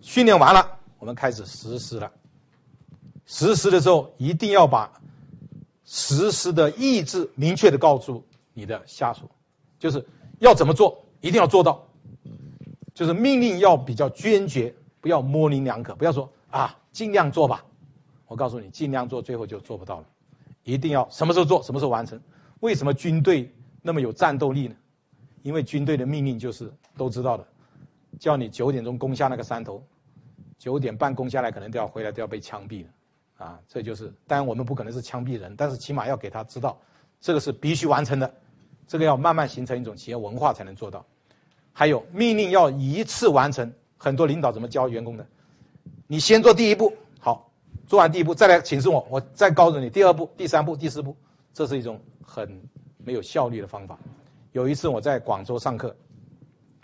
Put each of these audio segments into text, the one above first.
训练完了，我们开始实施了。实施的时候，一定要把实施的意志明确的告诉你的下属，就是要怎么做，一定要做到。就是命令要比较坚决，不要模棱两可，不要说啊尽量做吧。我告诉你，尽量做，最后就做不到了。一定要什么时候做，什么时候完成。为什么军队那么有战斗力呢？因为军队的命令就是都知道的，叫你九点钟攻下那个山头，九点半攻下来，可能都要回来都要被枪毙了，啊，这就是。当然我们不可能是枪毙人，但是起码要给他知道，这个是必须完成的，这个要慢慢形成一种企业文化才能做到。还有命令要一次完成，很多领导怎么教员工的？你先做第一步，好，做完第一步再来请示我，我再告诉你第二步、第三步、第四步，这是一种很没有效率的方法。有一次我在广州上课，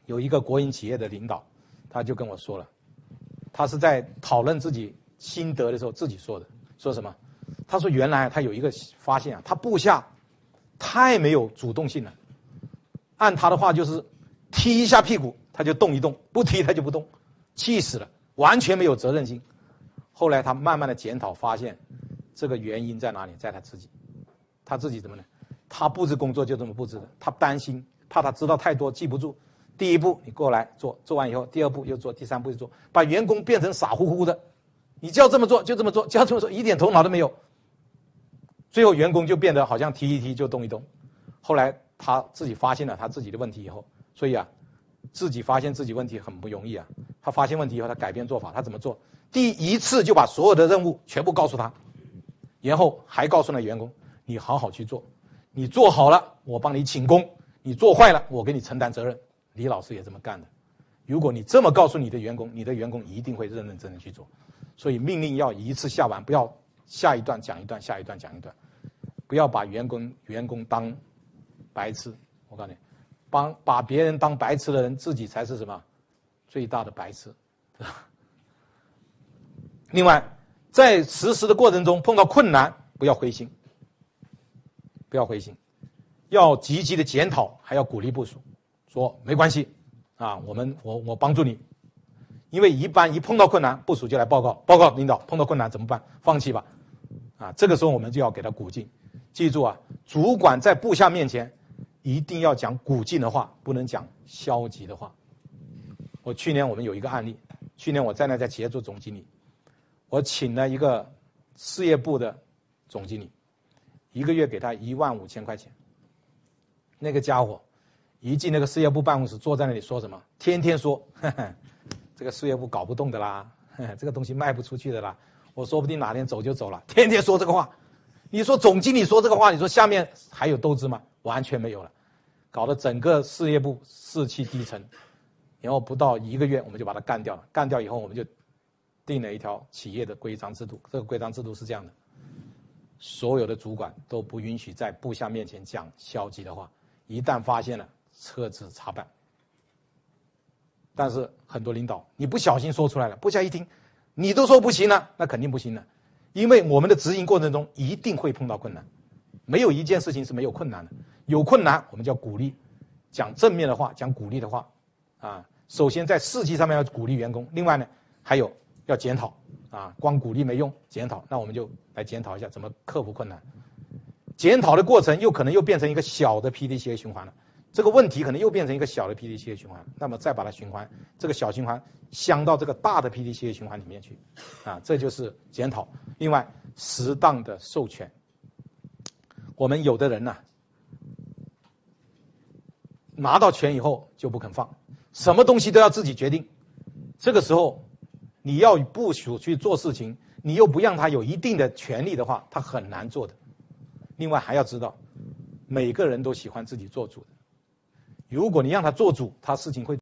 有一个国营企业的领导，他就跟我说了，他是在讨论自己心得的时候自己说的，说什么？他说原来他有一个发现啊，他部下太没有主动性了，按他的话就是踢一下屁股他就动一动，不踢他就不动，气死了，完全没有责任心。后来他慢慢的检讨发现，这个原因在哪里？在他自己，他自己怎么呢？他布置工作就这么布置的，他担心怕他知道太多记不住。第一步你过来做，做完以后，第二步又做，第三步又做，把员工变成傻乎乎的。你叫这么做就这么做，叫这么做一点头脑都没有。最后员工就变得好像踢一踢就动一动。后来他自己发现了他自己的问题以后，所以啊，自己发现自己问题很不容易啊。他发现问题以后，他改变做法，他怎么做？第一次就把所有的任务全部告诉他，然后还告诉了员工，你好好去做。你做好了，我帮你请功；你做坏了，我给你承担责任。李老师也这么干的。如果你这么告诉你的员工，你的员工一定会认认真真去做。所以命令要一次下完，不要下一段讲一段，下一段讲一段，不要把员工员工当白痴。我告诉你，帮把别人当白痴的人，自己才是什么最大的白痴。另外，在实施的过程中碰到困难，不要灰心。不要灰心，要积极的检讨，还要鼓励部署，说没关系，啊，我们我我帮助你，因为一般一碰到困难，部署就来报告，报告领导碰到困难怎么办？放弃吧，啊，这个时候我们就要给他鼓劲，记住啊，主管在部下面前一定要讲鼓劲的话，不能讲消极的话。我去年我们有一个案例，去年我在那家企业做总经理，我请了一个事业部的总经理。一个月给他一万五千块钱，那个家伙一进那个事业部办公室，坐在那里说什么？天天说，这个事业部搞不动的啦，这个东西卖不出去的啦，我说不定哪天走就走了。天天说这个话，你说总经理说这个话，你说下面还有斗志吗？完全没有了，搞得整个事业部士气低沉。然后不到一个月，我们就把他干掉了。干掉以后，我们就定了一条企业的规章制度。这个规章制度是这样的。所有的主管都不允许在部下面前讲消极的话，一旦发现了，撤职查办。但是很多领导，你不小心说出来了，部下一听，你都说不行了，那肯定不行了，因为我们的执行过程中一定会碰到困难，没有一件事情是没有困难的，有困难我们叫鼓励，讲正面的话，讲鼓励的话，啊，首先在士气上面要鼓励员工，另外呢，还有要检讨。啊，光鼓励没用，检讨，那我们就来检讨一下怎么克服困难。检讨的过程又可能又变成一个小的 P D C A 循环了，这个问题可能又变成一个小的 P D C A 循环，那么再把它循环，这个小循环镶到这个大的 P D C A 循环里面去，啊，这就是检讨。另外，适当的授权，我们有的人呢，拿到权以后就不肯放，什么东西都要自己决定，这个时候。你要部署去做事情，你又不让他有一定的权利的话，他很难做的。另外还要知道，每个人都喜欢自己做主的。如果你让他做主，他事情会。